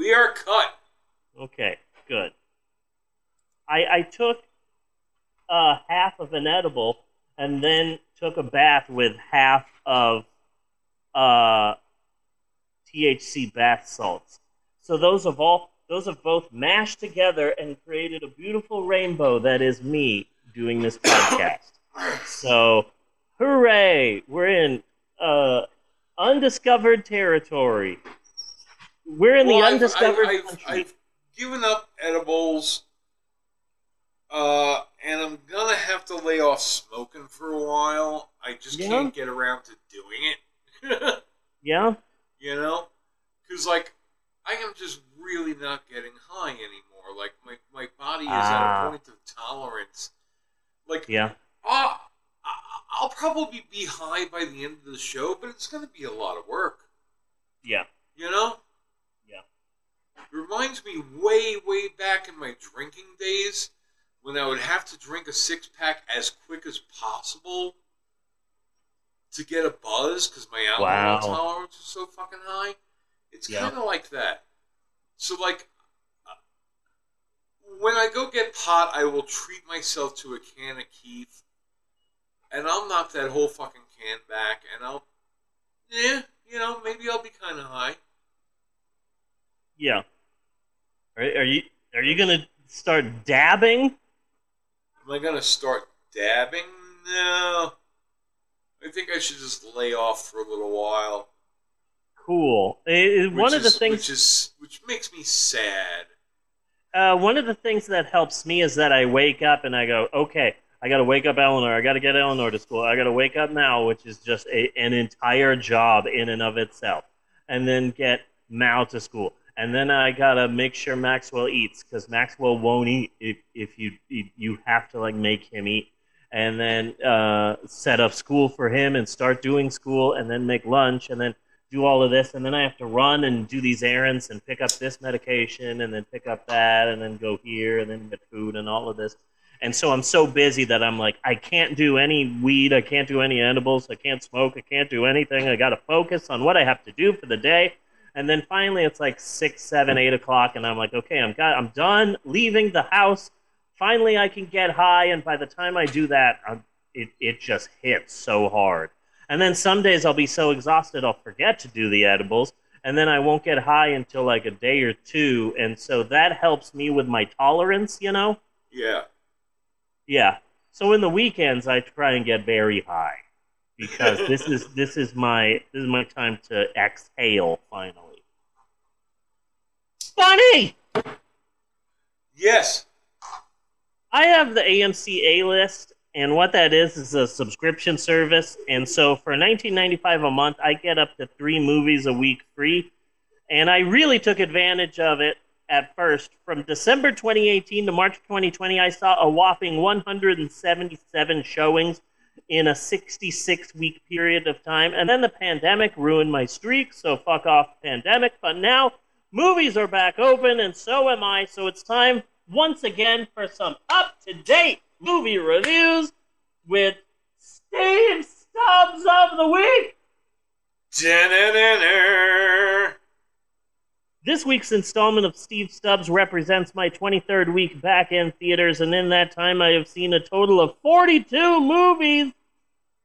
We are cut. Okay, good. I I took uh, half of an edible and then took a bath with half of uh, THC bath salts. So those have all those have both mashed together and created a beautiful rainbow that is me doing this podcast. so, hooray! We're in uh, undiscovered territory. We're in Well, the I've- undiscovered I've, I've. I've given up edibles, uh, and I'm gonna have to lay off smoking for a while. I just Yeah. can't get around to doing it. yeah, you know, because like I am just really not getting high anymore. Like my my body is at Ah. a point of tolerance. Like yeah, uh, I'll probably be high by the end of the show, but it's gonna be a lot of work. yeah, You know? It reminds me way, way back in my drinking days when I would have to drink a six pack as quick as possible to get a buzz because my alcohol Wow. tolerance is so fucking high. It's Yeah. kind of like that. So, like, uh, when I go get pot, I will treat myself to a can of kief, and I'll knock that whole fucking can back, and I'll, yeah, you know, maybe I'll be kind of high. yeah. Are, are you are you gonna start dabbing? Am I gonna start dabbing? No. I think I should just lay off for a little while. Cool. Eh, one which of the things which is which makes me sad. Uh, one of the things that helps me is that I wake up and I go, okay, I got to wake up Eleanor. I got to get Eleanor to school. I got to wake up Mal, which is just a, an entire job in and of itself. And then get Mal to school. And then I got to make sure Maxwell eats because Maxwell won't eat if, if you you have to like make him eat. And then uh, set up school for him and start doing school and then make lunch and then do all of this, and then I have to run and do these errands and pick up this medication and then pick up that and then go here and then get food and all of this. And so I'm so busy that I'm like, I can't do any weed, I can't do any edibles, I can't smoke, I can't do anything. I got to focus on what I have to do for the day. And then finally, it's like six, seven, eight o'clock, and I'm like, okay, I'm got, I'm done leaving the house. Finally, I can get high, and by the time I do that, I'm, it it just hits so hard. And then some days I'll be so exhausted I'll forget to do the edibles, and then I won't get high until like a day or two, and so that helps me with my tolerance, you know? Yeah. Yeah. So in the weekends I try and get very high because this is this is my this is my time to exhale finally. Funny. Yes. I have the AMC A list, and what that is is a subscription service. And so for 19.95 a month, I get up to three movies a week free. And I really took advantage of it at first. From December 2018 to March 2020, I saw a whopping 177 showings in a 66 week period of time. And then the pandemic ruined my streak, so fuck off, pandemic. But now movies are back open, and so am I. So it's time once again for some up to date movie reviews with Steve's Stubs of the Week. This week's installment of Steve's Stubs represents my 23rd week back in theaters, and in that time, I have seen a total of 42 movies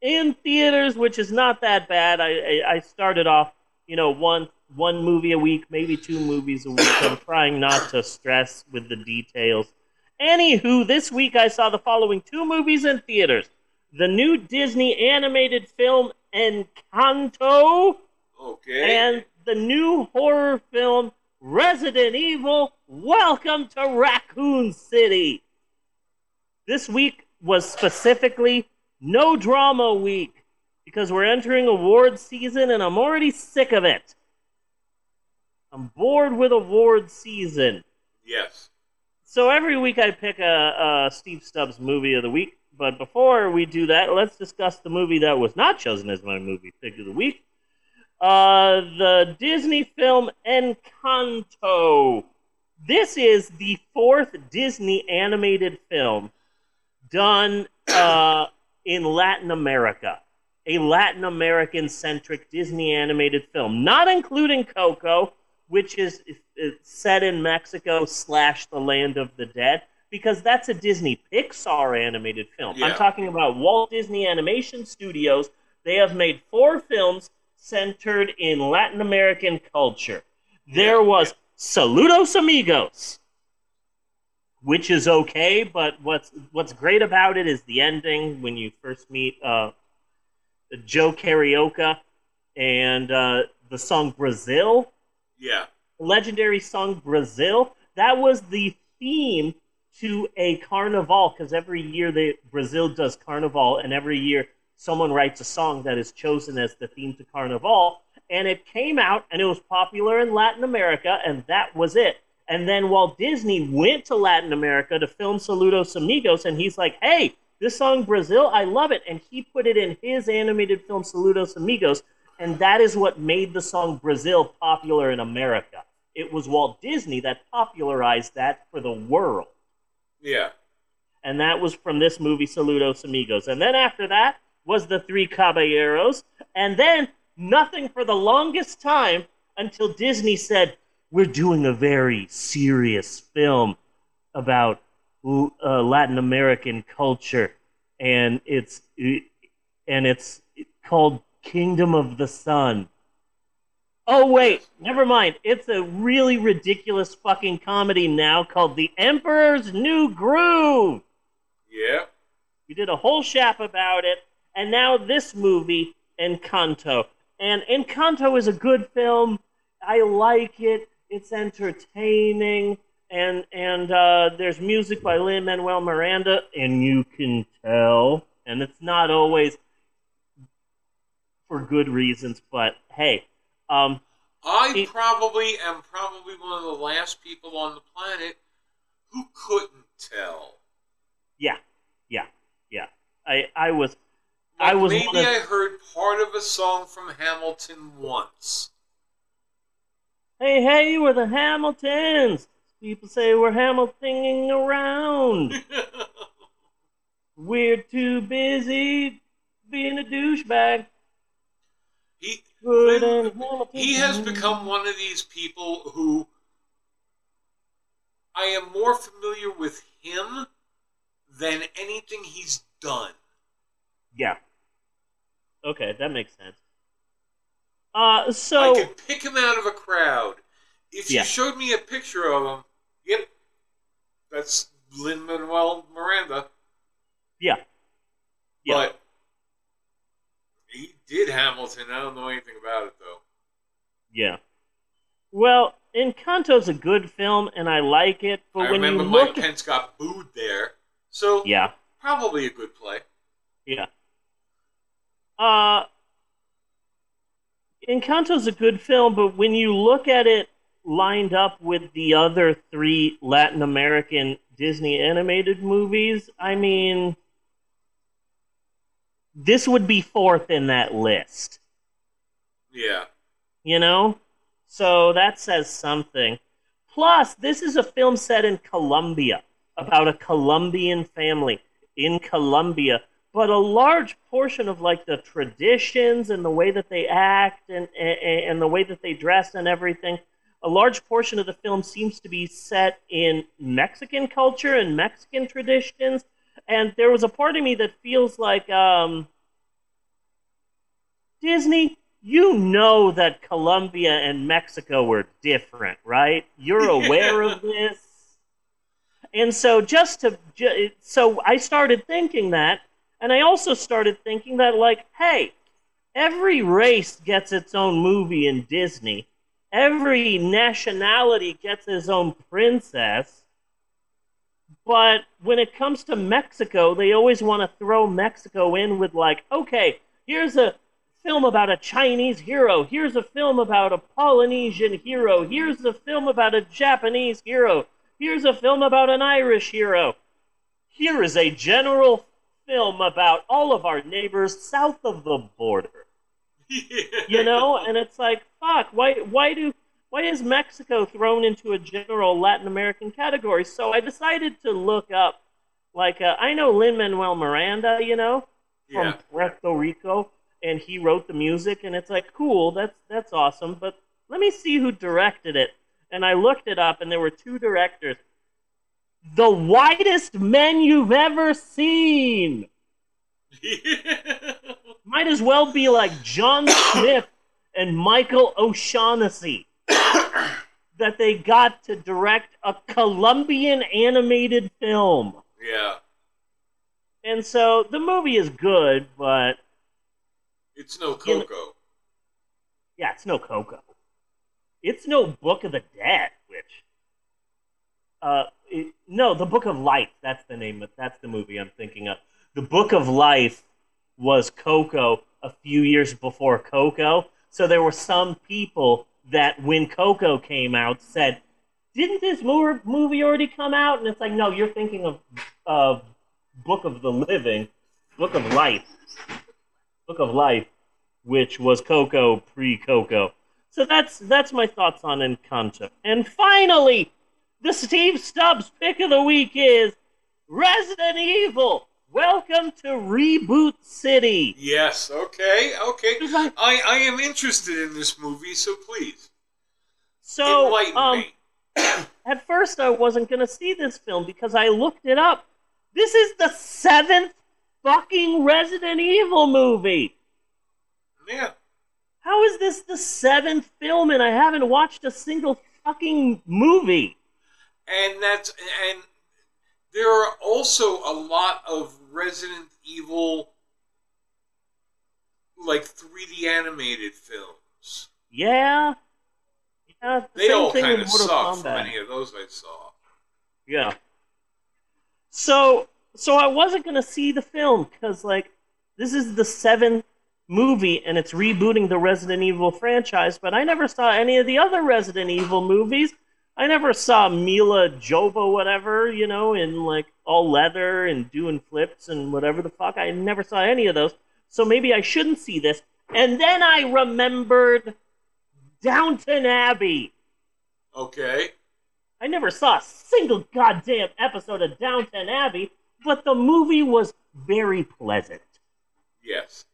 in theaters, which is not that bad. I, I, I started off, you know, one one movie a week, maybe two movies a week. I'm trying not to stress with the details. Anywho, this week I saw the following two movies in theaters: the new Disney animated film Encanto Okay. and the new horror film Resident Evil Welcome to Raccoon City. This week was specifically no drama week because we're entering award season and I'm already sick of it. I'm bored with award season. yes. So every week I pick a, a Steve's Stubs movie of the week. But before we do that, let's discuss the movie that was not chosen as my movie pick of the week. Uh, the Disney film Encanto. This is the fourth Disney animated film done uh, in Latin America. A Latin American centric Disney animated film, not including Coco, which is set in Mexico slash the land of the dead, because that's a Disney Pixar animated film. Yeah. I'm talking about Walt Disney Animation Studios. They have made four films centered in Latin American culture. There was Saludos Amigos, which is okay, but what's what's great about it is the ending when you first meet uh, Joe Carioca and uh, the song Brazil, Yeah. legendary song Brazil. That was the theme to a carnival because every year they, Brazil does carnival, and every year someone writes a song that is chosen as the theme to carnival. And it came out and it was popular in Latin America, and that was it. And then Walt Disney went to Latin America to film Saludos Amigos, and he's like, hey, this song Brazil, I love it. And he put it in his animated film Saludos Amigos, and that is what made the song Brazil popular in America. It was Walt Disney that popularized that for the world. Yeah. And that was from this movie, Saludos Amigos. And then after that was The Three Caballeros. And then nothing for the longest time until Disney said, We're doing a very serious film about uh, Latin American culture. And it's, and it's called Kingdom of the Sun. Oh wait, never mind. It's a really ridiculous fucking comedy now called The Emperor's New Groove. Yeah. We did a whole shap about it, and now this movie, Encanto. And Encanto is a good film. I like it. It's entertaining, and and uh, there's music by Lin Manuel Miranda, and you can tell. And it's not always for good reasons, but hey, um, I It- probably am probably one of the last people on the planet who couldn't tell. yeah, yeah, yeah. I I was I was maybe of- I heard part of a song from Hamilton once. Hey, hey, we're the Hamiltons. People say we're Hamiltoning around. We're too busy being a douchebag. he Good Lin- and Hamilton. he has become one of these people who I am more familiar with him than anything he's done. Yeah. Okay, that makes sense. Uh, so I could pick him out of a crowd. If Yeah. you showed me a picture of him, yep, that's Lin Manuel Miranda. yeah, yeah, But he did Hamilton. I don't know anything about it though. yeah. Well, Encanto's a good film, and I like it. But I when remember you Mike look, Pence got booed there, so yeah, probably a good play. Yeah. Uh Encanto's a good film, but when you look at it lined up with the other three Latin American Disney animated movies, I mean this would be fourth in that list. Yeah, You know? So that says something. Plus, this is a film set in Colombia about a Colombian family in Colombia. But a large portion of like the traditions and the way that they act and, and, and the way that they dress and everything, a large portion of the film seems to be set in Mexican culture and Mexican traditions. And there was a part of me that feels like um, Disney, you know that Colombia and Mexico were different, right? You're aware of this. And so just to so I started thinking that and I also started thinking that like hey, every race gets its own movie in Disney. Every nationality gets its own princess. But when it comes to Mexico, they always want to throw Mexico in with like, okay, here's a film about a Chinese hero. Here's a film about a Polynesian hero. Here's a film about a Japanese hero. Here's a film about an Irish hero. Here is a general film about all of our neighbors south of the border. You know, and it's like, fuck, why why do why is Mexico thrown into a general Latin American category? So I decided to look up like uh, I know Lin Manuel Miranda, you know, from yeah. Puerto Rico, and he wrote the music, and it's like cool, that's that's awesome. But let me see who directed it. And I looked it up, and there were two directors. The whitest men you've ever seen. Might as well be like John Smith and Michael O'Shaughnessy that they got to direct a Colombian animated film. yeah. And so the movie is good, but It's no Coco. yeah, it's no Coco. It's no Book of the Dead, which uh it, no, the Book of Life, that's the name of that's the movie I'm thinking of. The Book of Life was Coco a few years before Coco. So there were some people that when Coco came out said, "Didn't this movie already come out?" And it's like, "No, you're thinking of uh, Book of the Living, Book of Life, Book of Life, which was Coco pre-Coco." So that's that's my thoughts on Encanto. And finally, the Steve's Stubs pick of the week is Resident Evil. Welcome to Reboot City. Yes. Okay. Okay. I I am interested in this movie, so please So, enlighten um, me. at first I wasn't going to see this film because I looked it up. This is the seventh fucking Resident Evil movie. Yeah. How is this the seventh film and I haven't watched a single fucking movie? And that's and there are also a lot of Resident Evil like 3D animated films. Yeah. Yeah. the They all kind of suck from any of those I saw. Yeah. So so I wasn't gonna see the film because like this is the seventh movie and it's rebooting the Resident Evil franchise, but I never saw any of the other Resident Evil movies. I never saw Mila Jova, whatever, you know, in like all leather and doing flips and whatever the fuck. I never saw any of those. So maybe I shouldn't see this. And then I remembered Downton Abbey. Okay. I never saw a single goddamn episode of Downton Abbey, but the movie was very pleasant. Yes.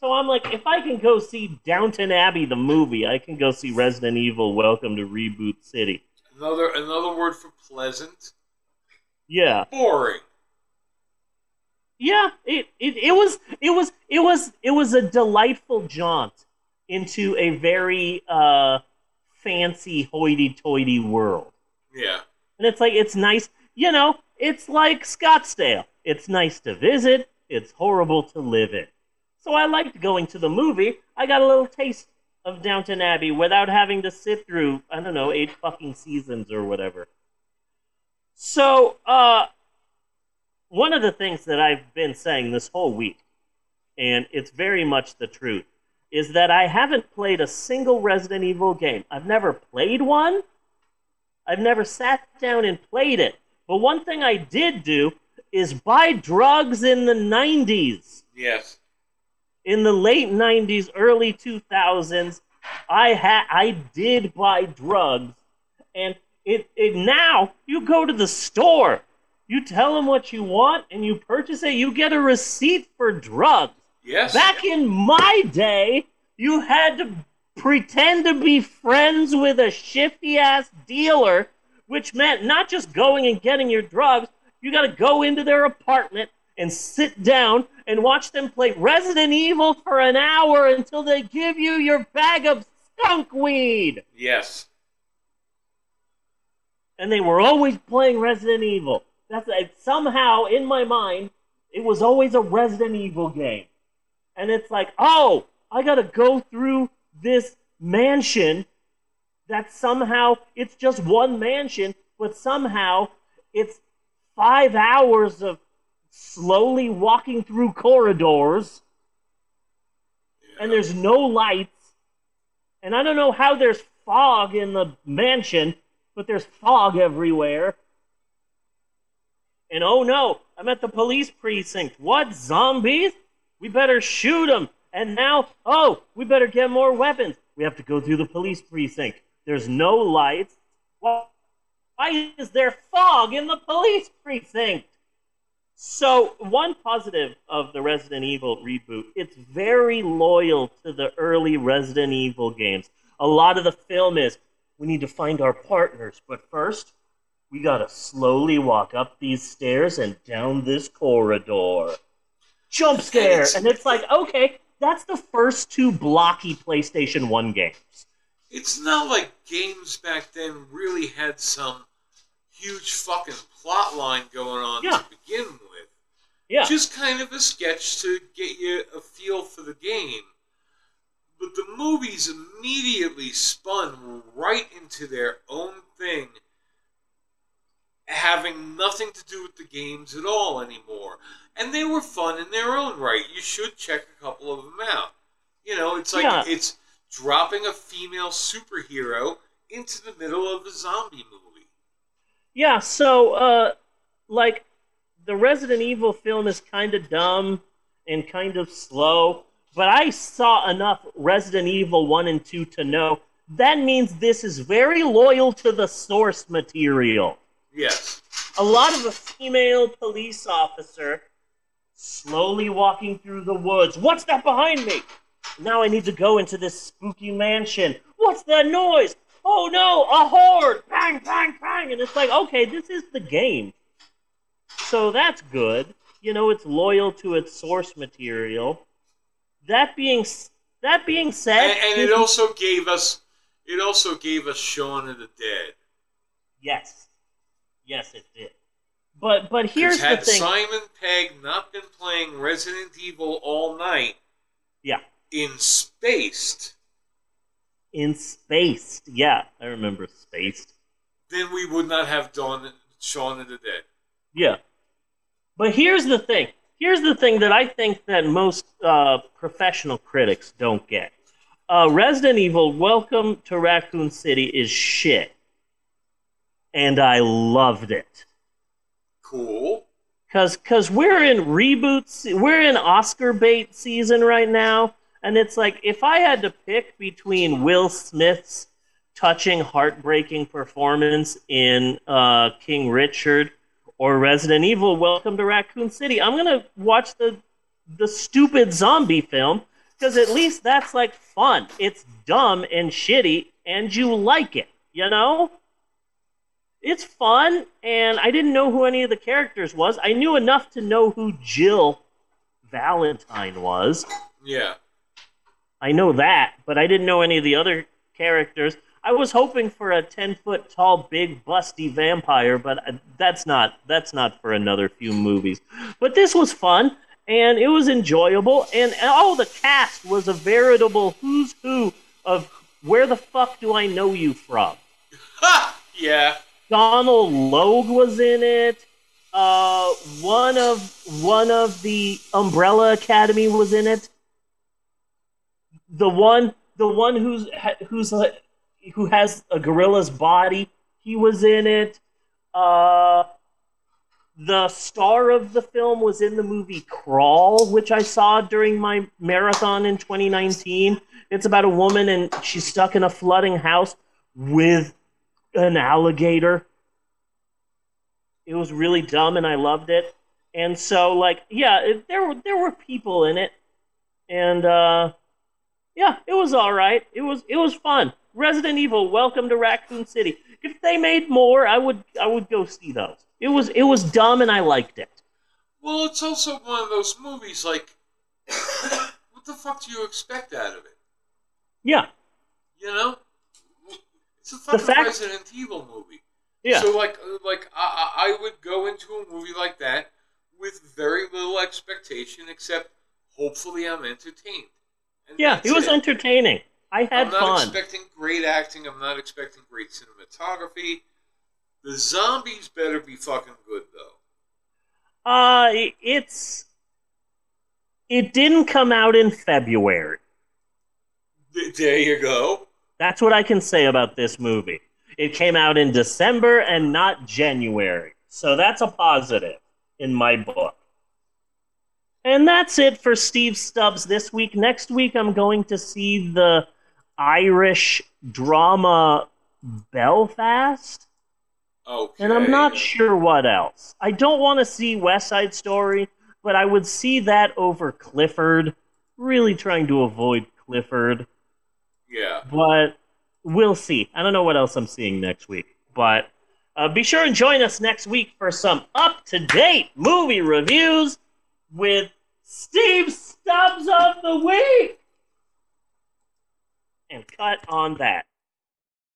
So I'm like, if I can go see Downton Abbey the movie, I can go see Resident Evil Welcome to Reboot City. Another another word for pleasant. Yeah. Boring. Yeah, it, it, it was it was it was it was a delightful jaunt into a very uh fancy hoity toity world. Yeah. And it's like it's nice, you know, it's like Scottsdale. It's nice to visit, it's horrible to live in. So I liked going to the movie. I got a little taste of Downton Abbey without having to sit through, I don't know, eight fucking seasons or whatever. So, uh one of the things that I've been saying this whole week, and it's very much the truth, is that I haven't played a single Resident Evil game. I've never played one. I've never sat down and played it. But one thing I did do is buy drugs in the 90s. Yes. In the late 90s, early 2000s, I had I did buy drugs and it, it now you go to the store, you tell them what you want and you purchase it, you get a receipt for drugs. Yes. Back in my day, you had to pretend to be friends with a shifty ass dealer, which meant not just going and getting your drugs, you got to go into their apartment and sit down and watch them play Resident Evil for an hour until they give you your bag of skunk weed. yes. And they were always playing Resident Evil. That's somehow in my mind, it was always a Resident Evil game. And it's like, oh, I gotta go through this mansion that somehow it's just one mansion, but somehow it's five hours of slowly walking through corridors and there's no lights. And I don't know how there's fog in the mansion, but there's fog everywhere. And oh no, I'm at the police precinct. What, zombies? We better shoot them. And now, oh, we better get more weapons. We have to go through the police precinct. There's no lights. Why why is there fog in the police precinct? So, one positive of the Resident Evil reboot, it's very loyal to the early Resident Evil games. A lot of the film is we need to find our partners, but first we gotta slowly walk up these stairs and down this corridor. Jump scare! And it's like, okay, that's the first two blocky PlayStation 1 games. It's not like games back then really had some huge fucking plot line going on Yeah. to begin with. Yeah. Just kind of a sketch to get you a feel for the game. But the movies immediately spun right into their own thing, having nothing to do with the games at all anymore. And they were fun in their own right. You should check a couple of them out. You know, it's like Yeah. it's dropping a female superhero into the middle of a zombie movie. Yeah, so uh like the Resident Evil film is kind of dumb and kind of slow, but I saw enough Resident Evil 1 and 2 to know that means this is very loyal to the source material. Yes. A lot of a female police officer slowly walking through the woods. What's that behind me? Now I need to go into this spooky mansion. What's that noise? Oh no, a horde! Bang, bang, bang! And it's like, okay, this is the game. So that's good. You know, it's loyal to its source material. That being that being said, And, and it also gave us it also gave us Shaun of the Dead. yes, yes, it did. But but here's 'Cause the had thing. Simon Pegg not been playing Resident Evil all night Yeah. in Spaced, in Spaced. Yeah, I remember Spaced. then we would not have done Shaun of the Dead. Yeah. But here's the thing. Here's the thing that I think that most uh, professional critics don't get. Uh, Resident Evil Welcome to Raccoon City is shit. And I loved it. Cool. Cause, cause we're in reboots, we're in Oscar bait season right now, and it's like if I had to pick between Will Smith's touching, heartbreaking performance in uh, King Richard or Resident Evil: Welcome to Raccoon City, I'm gonna watch the the stupid zombie film because at least that's like fun. It's dumb and shitty, and you like it, you know it's fun and i didn't know who any of the characters was i knew enough to know who jill valentine was Yeah. I know that but i didn't know any of the other characters i was hoping for a 10 foot tall big busty vampire but that's not that's not for another few movies but this was fun and it was enjoyable and oh the cast was a veritable who's who of where the fuck do i know you from Ha! Yeah. Donal Logue was in it. Uh, one of one of the Umbrella Academy was in it. The one, the one who's who's who has a gorilla's body, he was in it. Uh, the star of the film was in the movie Crawl, which I saw during my marathon in 2019. It's about a woman and she's stuck in a flooding house with an alligator. It was really dumb, and I loved it. And so, like, yeah, it, there were there were people in it, and uh, yeah, it was all right. It was it was fun. Resident Evil: Welcome to Raccoon City. If they made more, I would I would go see those. It was it was dumb, and I liked it. Well, it's also one of those movies like, what the fuck do you expect out of it? Yeah, You know, it's a fucking fact- Resident Evil movie. yeah, So like, like I, I I would go into a movie like that with very little expectation, except hopefully I'm entertained. And yeah. It was entertaining. I had I'm not fun. expecting great acting. I'm not expecting great cinematography. The zombies better be fucking good though. Uh, it's it didn't come out in February. There you go. That's what I can say about this movie. It came out in December and not January. So that's a positive in my book. And that's it for Steve's Stubs this week. Next week, I'm going to see the Irish drama Belfast. Okay. And I'm not sure what else. I don't want to see West Side Story, but I would see that over Clifford. Really trying to avoid Clifford. Yeah. But we'll see. I don't know what else I'm seeing next week, but uh, be sure and join us next week for some up to date movie reviews with Steve's Stubs of the Week. And cut on that.